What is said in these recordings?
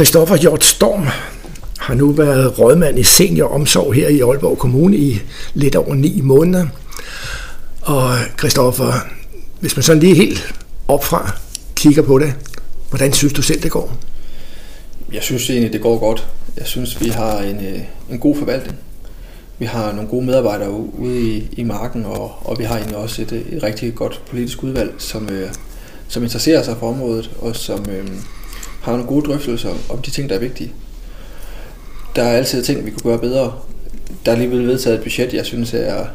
Christoffer Hjort Storm har nu været rådmand i senioromsorg her i Aalborg Kommune i lidt over ni måneder. Og Christoffer, hvis man sådan lige helt opfra kigger på det, hvordan synes du selv, det går? Jeg synes egentlig, det går godt. Jeg synes, vi har en, øh, en god forvaltning. Vi har nogle gode medarbejdere ude i, i marken, og, og vi har egentlig også et, øh, et rigtig godt politisk udvalg, som, øh, som interesserer sig for området, og som øh, har nogle gode drøftelser om de ting, der er vigtige. Der er altid ting, vi kunne gøre bedre. Der er lige blevet vedtaget et budget, jeg synes er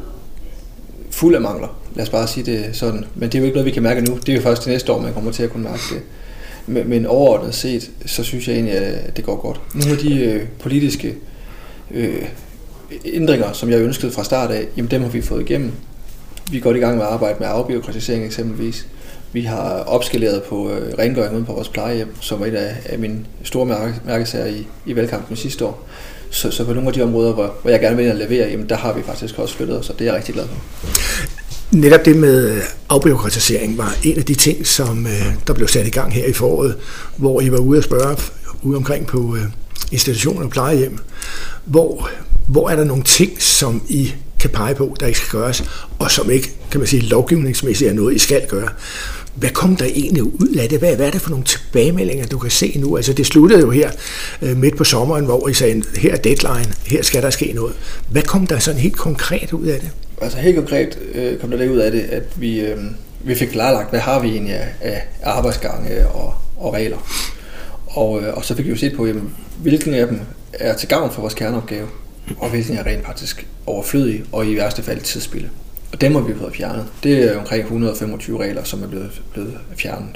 fuld af mangler. Lad os bare sige det sådan. Men det er jo ikke noget, vi kan mærke nu. Det er jo først til næste år, man kommer til at kunne mærke det. Men, men overordnet set, så synes jeg egentlig, at det går godt. Nogle af de øh, politiske øh, ændringer, som jeg ønskede fra start af, jamen dem har vi fået igennem. Vi er godt i gang med at arbejde med afbiokratisering eksempelvis. Vi har opskaleret på øh, rengøring uden på vores plejehjem, som var et af, af mine store mærke, mærkesager i, i valgkampen sidste år. Så, så på nogle af de områder, hvor, hvor jeg gerne vil at levere, jamen der har vi faktisk også flyttet os, og det er jeg rigtig glad for. Netop det med afbiokratisering var en af de ting, som øh, der blev sat i gang her i foråret, hvor I var ude at spørge ude omkring på øh, institutioner og plejehjem, hvor, hvor er der nogle ting, som I kan pege på, der ikke skal gøres, og som ikke, kan man sige, lovgivningsmæssigt er noget, I skal gøre. Hvad kom der egentlig ud af det? Hvad, hvad er det for nogle tilbagemeldinger, du kan se nu? Altså det sluttede jo her øh, midt på sommeren, hvor I sagde, her er deadline, her skal der ske noget. Hvad kom der sådan helt konkret ud af det? Altså helt konkret øh, kom der det ud af det, at vi, øh, vi fik klarlagt, hvad har vi egentlig af, af arbejdsgange og, og regler. Og, øh, og så fik vi jo set på, jamen, hvilken af dem er til gavn for vores kerneopgave, og hvilken er rent faktisk overflødig og i værste fald tidsspilde. Og dem har vi fået fjernet. Det er omkring 125 regler, som er blevet, blevet fjernet.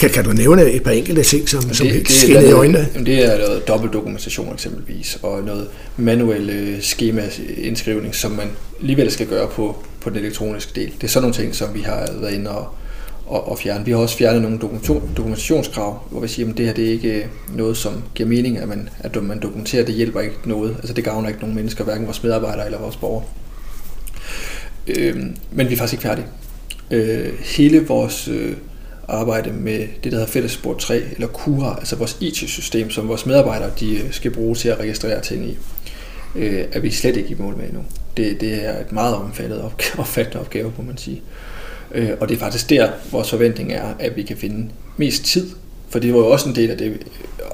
Kan, kan du nævne et par enkelte ting, som, det, som det, skinner i øjnene? Det er noget dobbeltdokumentation eksempelvis, og noget manuel skemaindskrivning, som man alligevel skal gøre på, på den elektroniske del. Det er sådan nogle ting, som vi har været inde og, og, og fjerne. Vi har også fjernet nogle dokumentationskrav, hvor vi siger, at det her det er ikke øh, noget, som giver mening, at man, at man dokumenterer, det hjælper ikke noget. Altså det gavner ikke nogen mennesker, hverken vores medarbejdere eller vores borgere. Øh, men vi er faktisk ikke færdige. Øh, hele vores øh, arbejde med det, der hedder Fællesspor 3, eller KURA, altså vores IT-system, som vores medarbejdere de øh, skal bruge til at registrere ting i, øh, er vi slet ikke i mål med endnu. Det, det er et meget omfattende opgave, opfattende opgave, må man sige. Øh, Øh, og det er faktisk der, vores forventning er, at vi kan finde mest tid, for det var jo også en del af det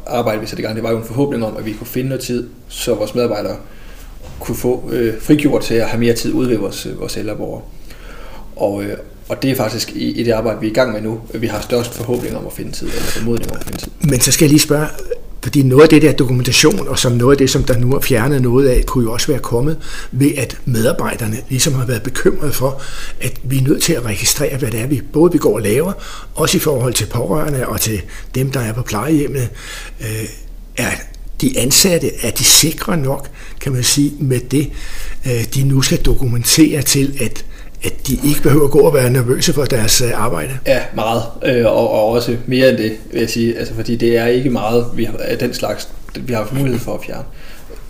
arbejde, vi satte i gang. Det var jo en forhåbning om, at vi kunne finde noget tid, så vores medarbejdere kunne få øh, frigjort til at have mere tid ude ved vores, øh, vores ældreborgere. Og, øh, og det er faktisk i, i det arbejde, vi er i gang med nu, at vi har størst forhåbning om at finde tid, eller formodning om at finde tid. Men så skal jeg lige spørge, fordi noget af det der dokumentation, og som noget af det, som der nu er fjernet noget af, kunne jo også være kommet ved, at medarbejderne ligesom har været bekymrede for, at vi er nødt til at registrere, hvad det er, vi både vi går og laver, også i forhold til pårørende og til dem, der er på plejehjemmene. Øh, er de ansatte, er de sikre nok, kan man sige, med det, øh, de nu skal dokumentere til, at at de ikke behøver at gå og være nervøse for deres øh, arbejde? Ja, meget. Øh, og, og også mere end det, vil jeg sige. Altså, fordi det er ikke meget vi har, af den slags, vi har mulighed for at fjerne.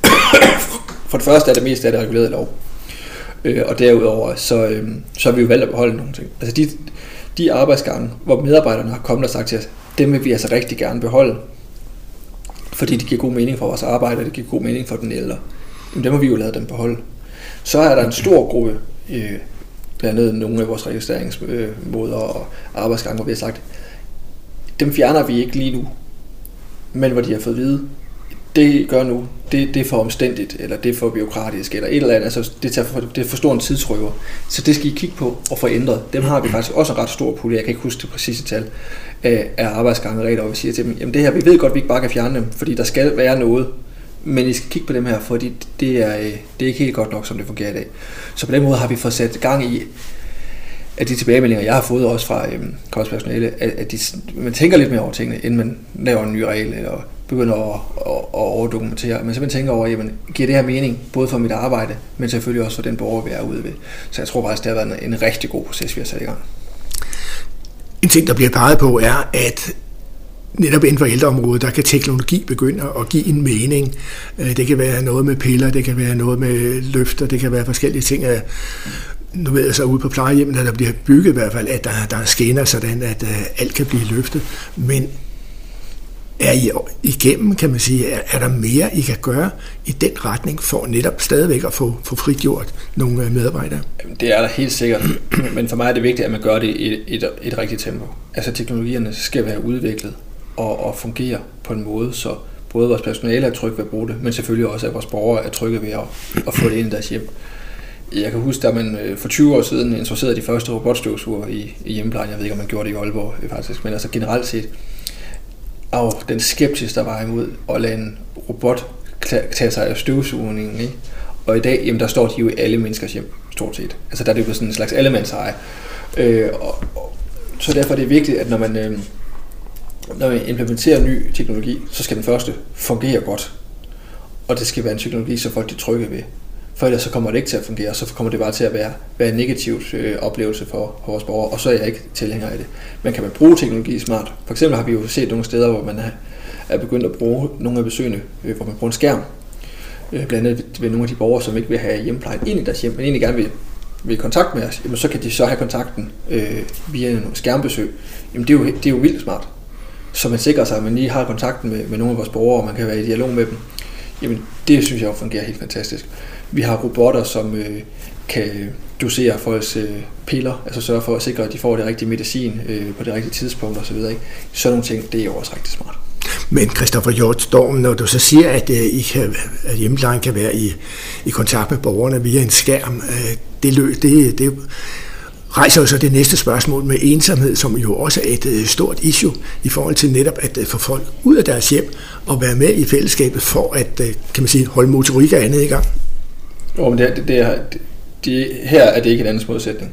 For det første er det mest af det reguleret lov. Og derudover, så, så har vi jo valgt at beholde nogle ting. Altså de, de arbejdsgange, hvor medarbejderne har kommet og sagt til os, dem vil vi altså rigtig gerne beholde fordi det giver god mening for vores arbejde, og det giver god mening for den ældre. Men dem har vi jo lavet dem beholde. Så er der en stor gruppe, øh, blandt andet nogle af vores registreringsmåder og arbejdsgange, hvor vi har sagt, dem fjerner vi ikke lige nu, men hvor de har fået at vide, det gør nu, det, det er for omstændigt, eller det er for byråkratisk, eller et eller andet, altså det, tager for, det er for stor en tidsrøver. Så det skal I kigge på og få ændret. Dem har vi faktisk også en ret stor pulje, jeg kan ikke huske det præcise tal, af, af arbejdsgange regler, og vi siger til dem, jamen det her, vi ved godt, at vi ikke bare kan fjerne dem, fordi der skal være noget, men I skal kigge på dem her, fordi det er, øh, det er ikke helt godt nok, som det fungerer i dag. Så på den måde har vi fået sat gang i, at de tilbagemeldinger, jeg har fået også fra øhm, kostpersonale, at, at de, man tænker lidt mere over tingene, inden man laver en ny regel, eller begynder at, at, at overdokumentere. Men simpelthen tænker over, jamen, giver det her mening, både for mit arbejde, men selvfølgelig også for den borger, vi er ude ved. Så jeg tror faktisk, det har været en, en rigtig god proces, vi har sat i gang. En ting, der bliver peget på, er, at netop inden for ældreområdet, der kan teknologi begynde at give en mening. Øh, det kan være noget med piller, det kan være noget med løfter, det kan være forskellige ting. Nu ved jeg så ude på plejehjemmet, at der bliver bygget i hvert fald, at der, der er skinner, sådan at øh, alt kan blive løftet. Men er I igennem, kan man sige, er, er der mere, I kan gøre i den retning, for netop stadigvæk at få, få frigjort nogle øh, medarbejdere? Det er der helt sikkert, men for mig er det vigtigt, at man gør det i et, et, et rigtigt tempo. Altså teknologierne skal være udviklet og, og fungere på en måde, så både vores personale er trygge ved at bruge det, men selvfølgelig også, at vores borgere er trygge ved at, at få det ind i deres hjem. Jeg kan huske, da man øh, for 20 år siden introducerede de første robotstøvsuger i, i hjemmeplejen. Jeg ved ikke, om man gjorde det i Aalborg øh, faktisk, men altså generelt set, Og den skepsis, der var imod at lade en robot tage sig af støvsugningen. Ikke? Og i dag, jamen, der står de jo i alle menneskers hjem, stort set. Altså der er det jo sådan en slags allemandseje. Øh, og, og, så derfor er det vigtigt, at når man, øh, når vi implementerer ny teknologi, så skal den første fungere godt. Og det skal være en teknologi, så folk er trygge ved. For ellers så kommer det ikke til at fungere, så kommer det bare til at være, være en negativ øh, oplevelse for, for vores borgere, og så er jeg ikke tilhænger af det. Men kan man bruge teknologi smart? For eksempel har vi jo set nogle steder, hvor man er, er begyndt at bruge nogle af besøgende, øh, hvor man bruger en skærm. Øh, blandt andet ved nogle af de borgere, som ikke vil have hjemmeplejen ind i deres hjem, men egentlig gerne vil, vil i kontakt med os, jamen så kan de så have kontakten øh, via en skærmbesøg. Jamen det er, jo, det er jo vildt smart. Så man sikrer sig, at man lige har kontakten med, med nogle af vores borgere, og man kan være i dialog med dem. Jamen det synes jeg jo fungerer helt fantastisk. Vi har robotter, som øh, kan dosere folks øh, piller, altså sørge for at sikre, at de får det rigtige medicin øh, på det rigtige tidspunkt osv. Ikke? Sådan nogle ting, det er jo også rigtig smart. Men Christoffer Hjort Storm, når du så siger, at, øh, I kan, at hjemmeplejen kan være i, i kontakt med borgerne via en skærm, øh, det, lø, det, det rejser jo så det næste spørgsmål med ensomhed, som jo også er et øh, stort issue i forhold til netop at øh, få folk ud af deres hjem og være med i fællesskabet for at øh, kan man sige, holde motorik og andet i gang. Jo, men det, det, det det, her er det ikke en andens modsætning.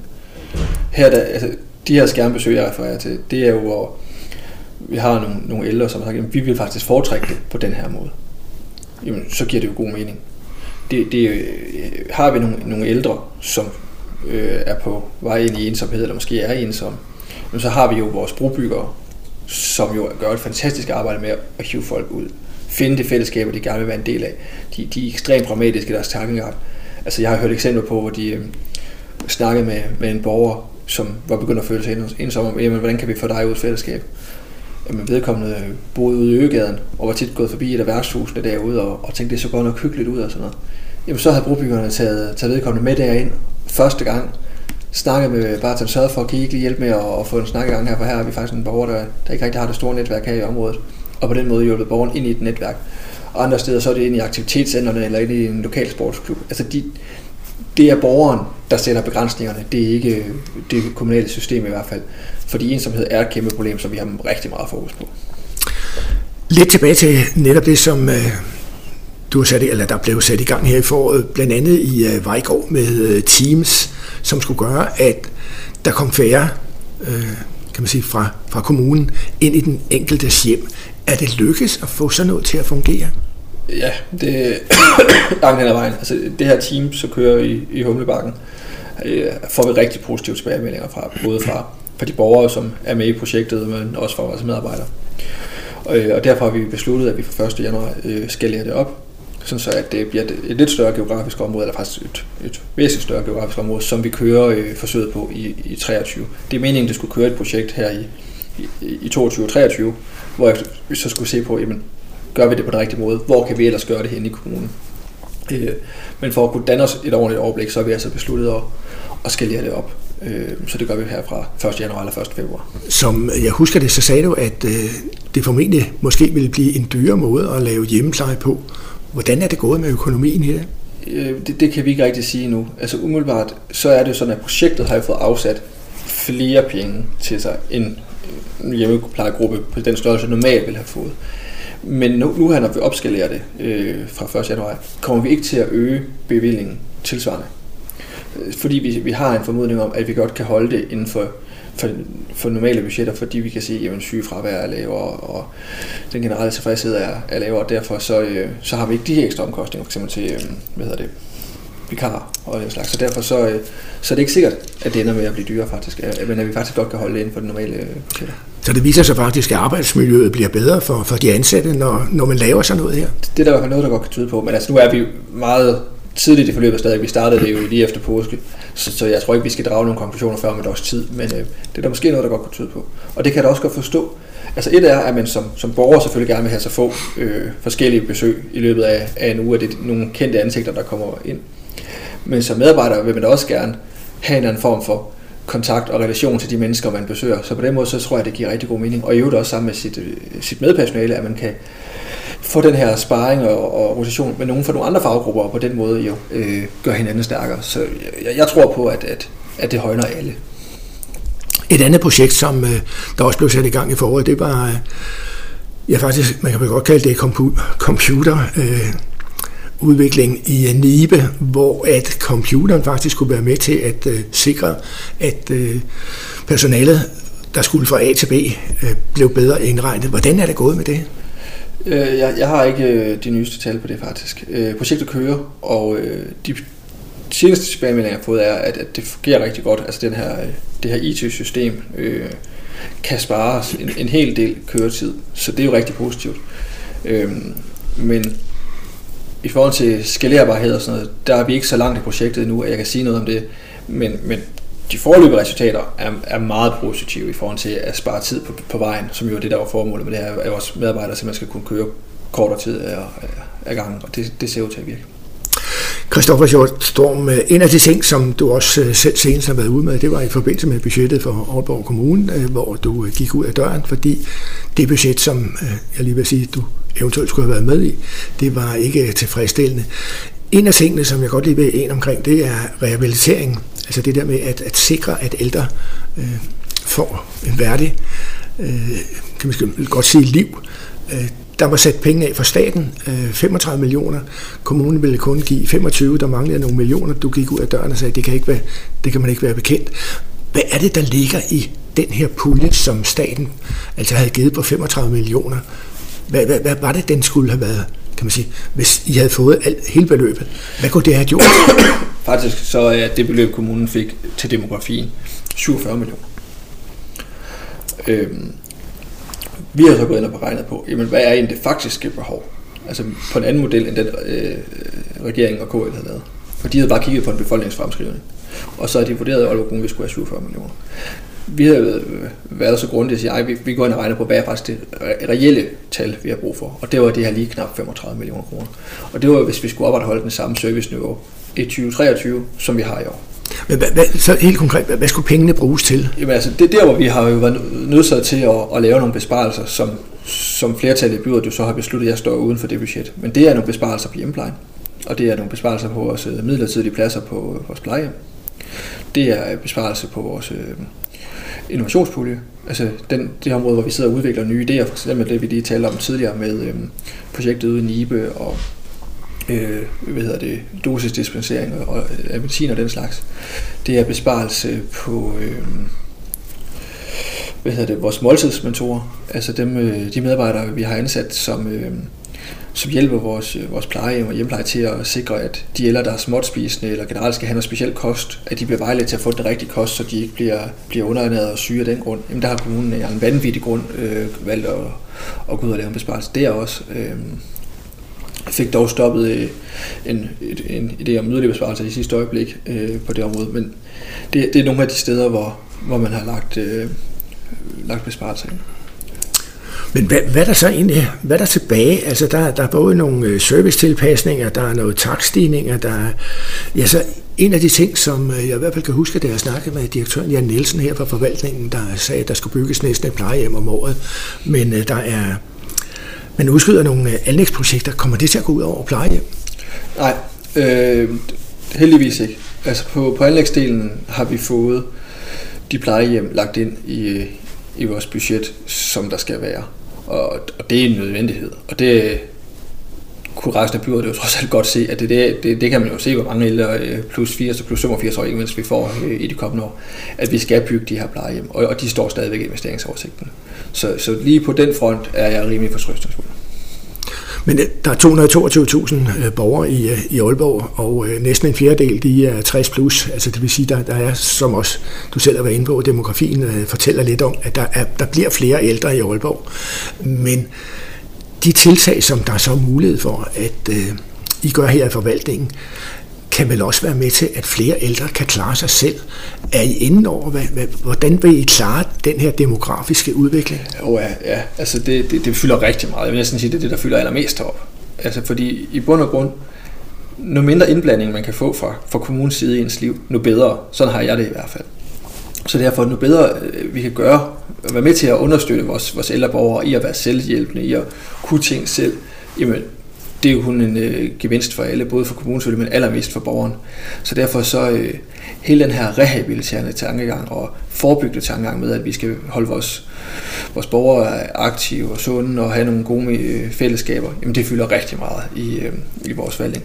Her der, altså, de her skærmbesøg, jeg refererer til, det er jo, hvor vi har nogle, nogle ældre, som har sagt, at vi vil faktisk foretrække det på den her måde. Jamen, så giver det jo god mening. Det, det, har vi nogle, nogle ældre, som øh, er på vej ind i ensomhed, eller måske er ensom, så har vi jo vores brobyggere, som jo gør et fantastisk arbejde med at hive folk ud. Finde det fællesskab, de gerne vil være en del af. De, de er ekstremt pragmatiske i deres tankegang. Altså, jeg har hørt eksempler på, hvor de øh, snakkede med, med en borger, som var begyndt at føle sig ensom om, jamen, hvordan kan vi få dig ud i fællesskab? Jamen, vedkommende boede ude i Øgegaden, og var tit gået forbi et af værtshusene derude, og, og tænkte, det så godt nok hyggeligt ud og sådan noget. Jamen, så havde brobyggerne taget, taget vedkommende med derind, første gang, snakket med Barton, sørget for, at I ikke lige hjælpe med at, at få en snak i gang her, for her er vi faktisk en borger, der, der ikke rigtig har det store netværk her i området, og på den måde hjulpet borgeren ind i et netværk. Og andre steder, så er det ind i aktivitetscenterne eller ind i en lokal sportsklub. Altså de, det er borgeren, der sætter begrænsningerne. Det er ikke det kommunale system i hvert fald. Fordi ensomhed er et kæmpe problem, som vi har rigtig meget fokus på. Lidt tilbage til netop det, som øh, du har sat, eller der blev sat i gang her i foråret, blandt andet i øh, Vejgaard med øh, Teams, som skulle gøre, at der kom færre øh, kan man sige, fra, fra kommunen ind i den enkelte hjem. Er det lykkes at få sådan noget til at fungere? Ja, det er langt hen ad vejen. Altså, det her team, så kører i, i Humlebakken, øh, får vi rigtig positive tilbagemeldinger fra, både fra, fra de borgere, som er med i projektet, men også fra vores medarbejdere. Og, og derfor har vi besluttet, at vi fra 1. januar øh, skalerer det op, sådan så at det bliver et, lidt større geografisk område, eller faktisk et, et væsentligt større geografisk område, som vi kører øh, forsøget på i, i 23. Det er meningen, at det skulle køre et projekt her i, i, i 22-23, hvor vi så skulle se på, jamen, gør vi det på den rigtige måde? Hvor kan vi ellers gøre det hen i kommunen? Øh, men for at kunne danne os et ordentligt overblik, så har vi altså besluttet at, at skalere det op. Øh, så det gør vi her fra 1. januar eller 1. februar. Som jeg husker det, så sagde du, at øh, det formentlig måske ville blive en dyre måde at lave hjemmepleje på. Hvordan er det gået med økonomien i det? Øh, det, det kan vi ikke rigtig sige nu. Altså umiddelbart, så er det sådan, at projektet har fået afsat flere penge til sig, end en hjemmeplejegruppe på den størrelse normalt vil have fået. Men nu, nu her, når vi opskalerer det øh, fra 1. januar, kommer vi ikke til at øge bevillingen tilsvarende. Øh, fordi vi, vi har en formodning om, at vi godt kan holde det inden for for, for normale budgetter, fordi vi kan se, at sygefravær er lavere, og den generelle tilfredshed er, er lavere, og derfor så, øh, så har vi ikke de ekstra omkostninger, eksempel til, øh, hvad hedder det, vikar og den slags. Så derfor så, øh, så er det ikke sikkert, at det ender med at blive dyrere faktisk, men at vi faktisk godt kan holde det inden for den normale øh, budgetter. Så det viser sig faktisk, at arbejdsmiljøet bliver bedre for, for de ansatte, når, når man laver sådan noget her? Det er der noget, der godt kan tyde på, men altså nu er vi meget tidligt i forløbet stadig. Vi startede det jo lige efter påske, så, så jeg tror ikke, vi skal drage nogle konklusioner før om et års tid, men øh, det er der måske noget, der godt kan tyde på. Og det kan jeg da også godt forstå, Altså et er, at man som, som borger selvfølgelig gerne vil have så få øh, forskellige besøg i løbet af, af en uge, at det er nogle kendte ansigter, der kommer ind. Men som medarbejder vil man også gerne have en anden form for kontakt og relation til de mennesker, man besøger. Så på den måde, så tror jeg, det giver rigtig god mening. Og i øvrigt også sammen med sit, øh, sit medpersonale, at man kan få den her sparring og, og rotation med nogen fra nogle andre faggrupper, og på den måde jo øh, gør hinanden stærkere. Så jeg, jeg tror på, at, at, at det højner alle. Et andet projekt, som øh, der også blev sat i gang i foråret, det var, øh, ja faktisk, man kan godt kalde det computer, øh, udvikling i øh, Nibe, hvor at computeren faktisk kunne være med til at øh, sikre, at øh, personalet, der skulle fra A til B, øh, blev bedre indregnet. Hvordan er det gået med det? Øh, jeg, jeg har ikke øh, de nyeste tal på det faktisk. Øh, projektet kører, og øh, de seneste tilbagemeldinger, jeg har fået, er, at, at det fungerer rigtig godt. Altså den her, øh, det her IT-system øh, kan spare en, en hel del køretid, så det er jo rigtig positivt. Øh, men i forhold til skalerbarhed og sådan noget, der er vi ikke så langt i projektet endnu, at jeg kan sige noget om det. Men, men de forløbige resultater er, er meget positive i forhold til at spare tid på, på vejen, som jo er det, der var formålet med det her, at vores medarbejdere simpelthen skal kunne køre kortere tid af, af gangen, og det, det ser ud til at virke. Christoffer Storm, en af de ting, som du også øh, selv senest har været ude med, det var i forbindelse med budgettet for Aalborg Kommune, øh, hvor du øh, gik ud af døren, fordi det budget, som jeg lige vil sige, du eventuelt skulle have været med i, det var ikke tilfredsstillende. En af tingene, som jeg godt lige vil en omkring, det er rehabilitering. Altså det der med at, at sikre, at ældre øh, får en værdig, øh, kan man godt sige, liv. Øh, der var sat penge af fra staten, øh, 35 millioner. Kommunen ville kun give 25, der manglede nogle millioner. Du gik ud af døren og sagde, det kan, ikke være, det kan man ikke være bekendt. Hvad er det, der ligger i den her pulje, som staten altså havde givet på 35 millioner? Hvad, hvad, hvad var det, den skulle have været, kan man sige, hvis I havde fået alt, hele beløbet? Hvad kunne det have gjort? Faktisk så er det beløb, kommunen fik til demografien 47 millioner. Øhm, vi har så gået ind og beregnet på, jamen, hvad er egentlig det faktiske behov? Altså på en anden model, end den øh, øh regeringen og KL havde lavet. For de havde bare kigget på en befolkningsfremskrivning. Og så har de vurderet, at Aalborg Kommune skulle have 47 millioner vi har været så grundigt at sige, at vi, vi går ind og regner på, hvad er faktisk det reelle tal, vi har brug for. Og det var det her lige knap 35 millioner kroner. Og det var, hvis vi skulle opretholde den samme serviceniveau i 2023, som vi har i år. Men hvad, hvad, så helt konkret, hvad, hvad skulle pengene bruges til? Jamen altså, det er der, hvor vi har jo været nødsaget til at, at lave nogle besparelser, som, som flertallet i byrådet jo så har besluttet, at jeg står uden for det budget. Men det er nogle besparelser på hjemmeplejen, og det er nogle besparelser på vores øh, midlertidige pladser på vores plejehjem. Det er besparelser på vores øh, innovationspulje. Altså den, det område, hvor vi sidder og udvikler nye idéer, for eksempel det, vi lige talte om tidligere med øh, projektet ude i Nibe og øh, hvad hedder det, dosisdispensering og, og af medicin og den slags. Det er besparelse på øh, hvad hedder det, vores måltidsmentorer, altså dem, øh, de medarbejdere, vi har ansat, som øh, som hjælper vores, øh, vores plejehjem og hjemmepleje til at sikre, at de ældre, der er småt spisende eller generelt skal have noget speciel kost, at de bliver vejledt til at få den rigtige kost, så de ikke bliver, bliver underernæret og syge af den grund. Jamen der har kommunen øh, en vanvittig grund øh, valgt at, at gå ud og lave en besparelse der også. Øh, fik dog stoppet øh, en, en, en idé om yderligere besparelser i sidste øjeblik øh, på det område, men det, det er nogle af de steder, hvor, hvor man har lagt, øh, lagt besparelser ind. Men hvad, hvad er der så egentlig hvad er der tilbage? Altså, der, der er både nogle øh, servicetilpasninger, der er noget takstigninger, der er... Ja, så en af de ting, som øh, jeg i hvert fald kan huske, da jeg snakkede med direktøren Jan Nielsen her fra forvaltningen, der sagde, at der skulle bygges næsten et plejehjem om året, men øh, der er... Man udskyder nogle anlægsprojekter. Kommer det til at gå ud over plejehjem? Nej, øh, heldigvis ikke. Altså på, på anlægsdelen har vi fået de plejehjem lagt ind i, i vores budget, som der skal være. Og, og det er en nødvendighed. Og det kunne resten af byrådet jo trods alt godt se, at det, det, det, det kan man jo se, hvor mange ældre øh, plus 80 og plus 85 år, ikke mindst vi får øh, i de kommende år, at vi skal bygge de her plejehjem, og, og de står stadigvæk i investeringsoversigten. Så, så lige på den front er jeg rimelig fortrøstningsfuld. Men øh, der er 222.000 øh, borgere i, øh, i Aalborg, og øh, næsten en fjerdedel de er 60 plus. Altså det vil sige, der, der er, som også du selv har været inde på, demografien fortæller lidt om, at der, er, der bliver flere ældre i Aalborg. Men de tiltag, som der er så mulighed for, at øh, I gør her i forvaltningen, kan vel også være med til, at flere ældre kan klare sig selv. Er I inden over, hvad, hvad, hvordan vil I klare den her demografiske udvikling? Jo, ja, ja. altså det, det, det fylder rigtig meget. Jeg vil næsten sige, det er det, der fylder allermest op. Altså fordi i bund og grund, nu mindre indblanding man kan få fra, fra kommunens side i ens liv, nu bedre. Sådan har jeg det i hvert fald. Så derfor, nu bedre øh, vi kan gøre, være med til at understøtte vores, vores ældre borgere i at være selvhjælpende, i at kunne ting selv, jamen det er jo kun en øh, gevinst for alle, både for kommunen, men allermest for borgeren. Så derfor så øh, hele den her rehabiliterende tankegang og forebyggende tankegang med, at vi skal holde vores, vores borgere aktive og sunde og have nogle gode øh, fællesskaber, jamen det fylder rigtig meget i, øh, i vores valgning.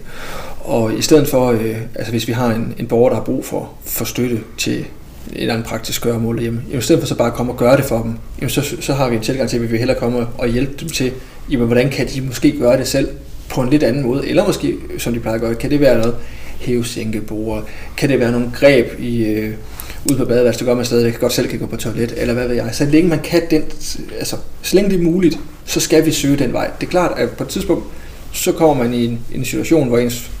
Og i stedet for, øh, altså hvis vi har en, en borger, der har brug for, for støtte til et eller andet praktisk gøremål hjemme, jamen, i stedet for så bare at komme og gøre det for dem, jamen så, så har vi en tilgang til, at vi vil hellere komme og hjælpe dem til, jamen, hvordan kan de måske gøre det selv på en lidt anden måde, eller måske, som de plejer at gøre, kan det være noget hævesænkebord, kan det være nogle greb i, øh, ude på badeværelset, der gør man stadigvæk godt selv kan gå på toilet, eller hvad ved jeg. Så længe man kan den, altså, så længe det er muligt, så skal vi søge den vej. Det er klart, at på et tidspunkt, så kommer man i en, en situation, hvor ens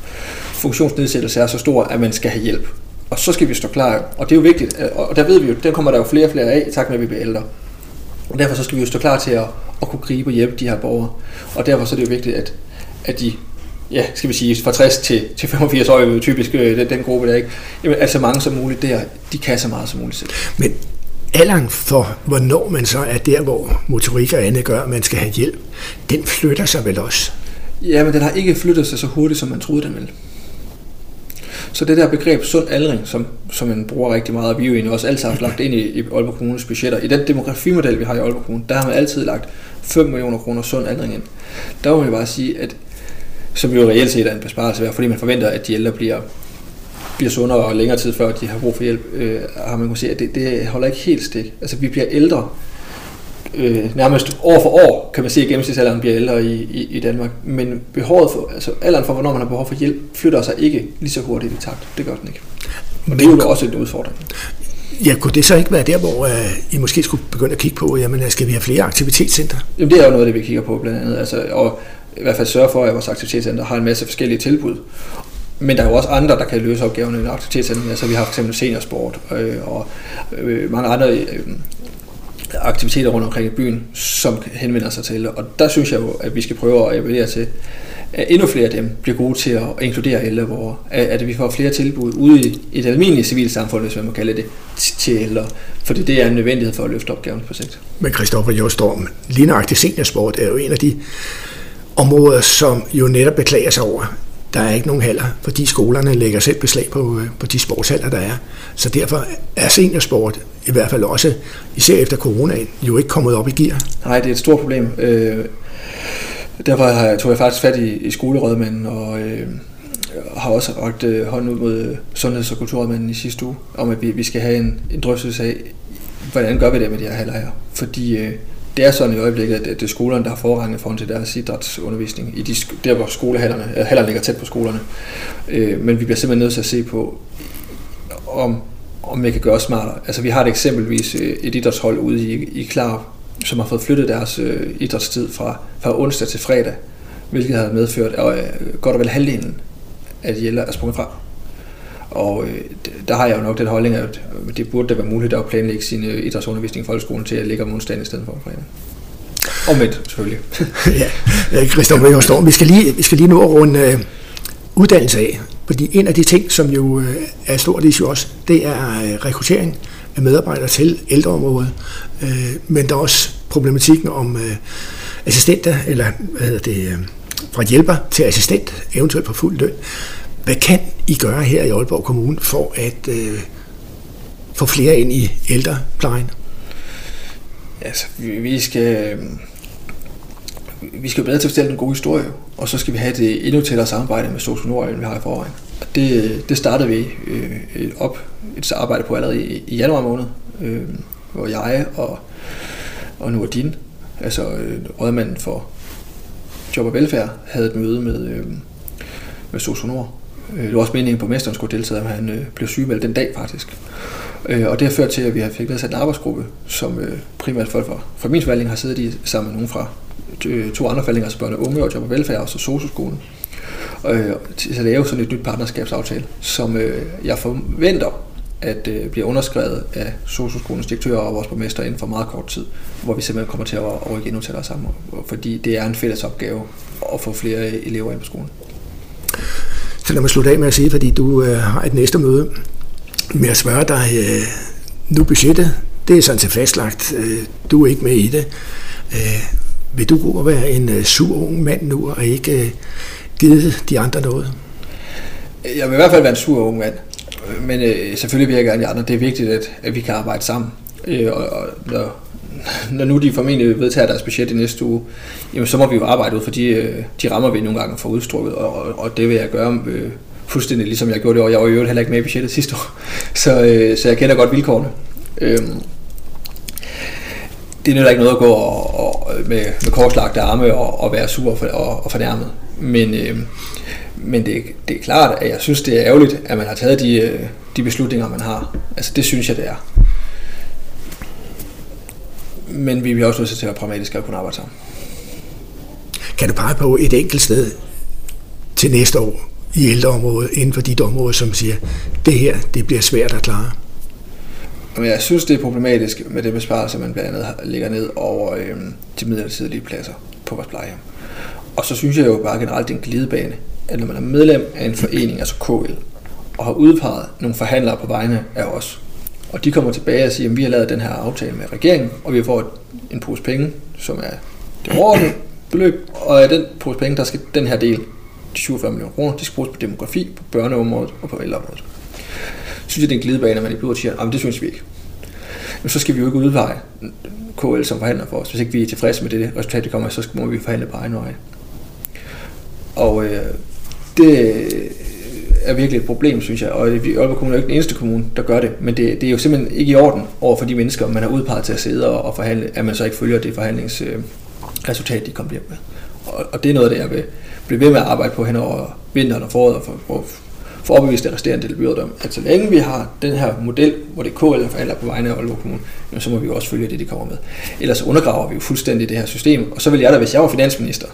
funktionsnedsættelse er så stor, at man skal have hjælp. Og så skal vi stå klar. Og det er jo vigtigt, og der ved vi jo, den kommer der jo flere og flere af, tak med, at vi bliver ældre. Og derfor så skal vi jo stå klar til at, at kunne gribe og hjælpe de her borgere. Og derfor så er det jo vigtigt, at at de ja, skal vi sige, fra 60 til, til 85 år, er typisk øh, den, den gruppe der, ikke? Jamen, altså mange som muligt der, de kan så meget som muligt selv. Men alderen for, hvornår man så er der, hvor motorik og andet gør, at man skal have hjælp, den flytter sig vel også? Ja, men den har ikke flyttet sig så hurtigt, som man troede, den ville. Så det der begreb sund aldring, som, som man bruger rigtig meget, og vi jo egentlig også altid har lagt ind i, i Aalborg Kommunes budgetter, i den demografimodel, vi har i Aalborg Kommune, der har man altid lagt 5 millioner kroner sund aldring ind. Der må man bare sige, at som jo reelt set er en besparelse, fordi man forventer, at de ældre bliver, bliver sundere og længere tid før de har brug for hjælp, øh, har man kunne se, at det, det holder ikke helt stik. Altså vi bliver ældre, øh, nærmest år for år, kan man se, at gennemsnitsalderen bliver ældre i, i, i Danmark. Men behovet for, altså alderen for, hvornår man har behov for hjælp, flytter sig ikke lige så hurtigt i takt. Det gør den ikke. Og det er jo også en udfordring. Ja, kunne det så ikke være der, hvor uh, I måske skulle begynde at kigge på, jamen skal vi have flere aktivitetscenter? Jamen det er jo noget det, vi kigger på blandt andet. Altså, og i hvert fald sørge for, at vores aktivitetscenter har en masse forskellige tilbud. Men der er jo også andre, der kan løse opgaverne i aktivitetscenter. Altså vi har for eksempel seniorsport øh, og øh, mange andre øh, aktiviteter rundt omkring i byen, som henvender sig til. Og der synes jeg jo, at vi skal prøve at evaluere til, at endnu flere af dem bliver gode til at inkludere ældre borgere. At vi får flere tilbud ude i et almindeligt civilsamfund, hvis man må kalde det, til ældre. Fordi det er en nødvendighed for at løfte opgaven på sigt. Men Christoffer Jostorm, lige nøjagtigt seniorsport er jo en af de områder, som jo netop beklager sig over, der er ikke nogen haller, fordi skolerne lægger selv beslag på, øh, på de sportshaller, der er. Så derfor er seniorsport i hvert fald også, især efter coronaen, jo ikke kommet op i gear. Nej, det er et stort problem. Øh, derfor har, tog jeg faktisk fat i, i skolerådmanden og øh, har også ragt øh, hånden ud mod øh, sundheds- og kulturrådmanden i sidste uge, om at vi, vi skal have en, en drøftelse af, hvordan gør vi det med de her haller her. Fordi øh, det er sådan i øjeblikket, at det er skolerne, der har forrang for til deres idrætsundervisning, i de, der hvor skolehallerne, hallerne ligger tæt på skolerne. Øh, men vi bliver simpelthen nødt til at se på, om, om vi kan gøre smartere. Altså vi har et eksempelvis øh, et idrætshold ude i, i Klar, som har fået flyttet deres øh, idrætstid fra, fra onsdag til fredag, hvilket har medført, at øh, godt og vel halvdelen af de ældre er sprunget fra. Og øh, der har jeg jo nok den holdning, at øh, det burde da være muligt at planlægge sin øh, idrætsundervisning i folkeskolen til at ligge om onsdagen i stedet for fredag. Og med selvfølgelig. ja, Christoffer vi skal lige, vi skal lige nå at runde øh, uddannelse af. Fordi en af de ting, som jo øh, er stort issue også, det er øh, rekruttering af medarbejdere til ældreområdet. Øh, men der er også problematikken om øh, assistenter, eller hvad hedder det, øh, fra hjælper til assistent, eventuelt på fuld løn. Hvad kan I gøre her i Aalborg Kommune for at øh, få flere ind i ældreplejen? Altså, vi, vi skal... Vi skal bedre til at fortælle en god historie, og så skal vi have det øh, endnu tættere samarbejde med Sosu Nord, end vi har i forvejen. Det, øh, det startede vi øh, op et arbejde på allerede i, i januar måned, øh, hvor jeg og, og nu er din, altså øh, rådmanden for job og velfærd, havde et møde med, øh, med Sosu Nord, Øh, det var også meningen, at borgmesteren skulle deltage, men han øh, blev sygemeldt den dag faktisk. Øh, og det har ført til, at vi har fik nedsat en arbejdsgruppe, som øh, primært folk fra, fra min forvaltning har siddet i sammen med nogen fra øh, to andre forvaltninger, altså børne og unge og job og velfærd, og så socioskolen. øh, til at lave sådan et nyt partnerskabsaftale, som øh, jeg forventer at øh, bliver underskrevet af Socioskolens direktør og vores borgmester inden for meget kort tid, hvor vi simpelthen kommer til at, at rykke endnu tættere sammen, fordi det er en fælles opgave at få flere elever ind på skolen. Lad mig slutte af med at sige, fordi du øh, har et næste møde med at spørge dig, øh, nu budgettet, det er sådan til fastlagt, øh, du er ikke med i det. Øh, vil du gå og være en øh, sur ung mand nu, og ikke øh, give de andre noget? Jeg vil i hvert fald være en sur ung mand. Men øh, selvfølgelig vil jeg gerne de andre. Det er vigtigt, at, at vi kan arbejde sammen. Øh, og, og når, når nu de formentlig vedtager deres budget i næste uge, jamen så må vi jo arbejde ud for de, øh, de rammer, vi nogle gange får udstrukket, og, og, og det vil jeg gøre øh, fuldstændig ligesom jeg gjorde det, og jeg var jo heller ikke med i budgettet sidste år. Så, øh, så jeg kender godt vilkårene. Øh, det er nødt ikke noget at gå og, og, med, med korslagte arme og, og være sur for, og, og fornærmet. Men, øh, men det, det er klart, at jeg synes, det er ærgerligt, at man har taget de, øh, de beslutninger, man har. Altså det synes jeg, det er. Men vi bliver også nødt til at være pragmatiske og kunne arbejde sammen. Kan du pege på et enkelt sted til næste år i ældreområdet, inden for dit område, som siger, det her, det bliver svært at klare? Men jeg synes, det er problematisk med det besparelse, man blandt andet ligger ned over øh, de midlertidige pladser på vores plejehjem. Og så synes jeg jo bare generelt, det er en glidebane, at når man er medlem af en forening, altså KL, og har udpeget nogle forhandlere på vegne af os, og de kommer tilbage og siger, at vi har lavet den her aftale med regeringen, og vi får en pose penge, som er det overordnede beløb, og af den pose penge, der skal den her del, de 47 millioner kroner, de skal bruges på demografi, på børneområdet og på ældreområdet. Synes jeg, det er en glidebane, at man i blodet siger, at det synes vi ikke. Men så skal vi jo ikke udveje KL som forhandler for os. Hvis ikke vi er tilfredse med det resultat, det kommer, så må vi forhandle på egen vej. Og øh, det er virkelig et problem, synes jeg. Og Aalborg Kommune er ikke den eneste kommune, der gør det. Men det, det er jo simpelthen ikke i orden over for de mennesker, man har udpeget til at sidde og, og forhandle, at man så ikke følger det forhandlingsresultat, de kommer hjem med. Og, og det er noget, det jeg vil blive ved med at arbejde på hen over vinteren og foråret, for, for, for at det resterende del om, at så længe vi har den her model, hvor det er KL, der forhandler på vegne af Aalborg Kommune, så må vi jo også følge det, de kommer med. Ellers undergraver vi jo fuldstændig det her system, og så vil jeg da, hvis jeg var finansminister,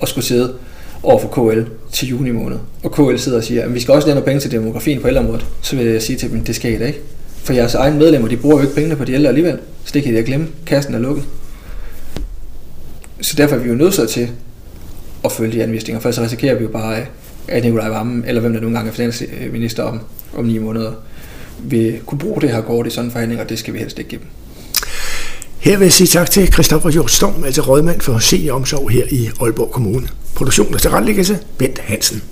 og skulle sidde over for KL til juni måned, og KL sidder og siger, at vi skal også lave nogle penge til demografien på ældreområdet, så vil jeg sige til dem, det skal I da ikke. For jeres egne medlemmer, de bruger jo ikke pengene på de ældre alligevel, så det kan I da glemme. Kassen er lukket. Så derfor er vi jo nødt til at følge de anvisninger, for så risikerer vi jo bare, at Nikolaj Vammen, eller hvem der nogle gange er finansminister om, om ni måneder, vil kunne bruge det her kort i sådan en forhandling, og det skal vi helst ikke give dem. Her vil jeg sige tak til Christoffer Hjort Storm, altså rådmand for senioromsorg her i Aalborg Kommune. Produktion og tilrettelæggelse, Bent Hansen.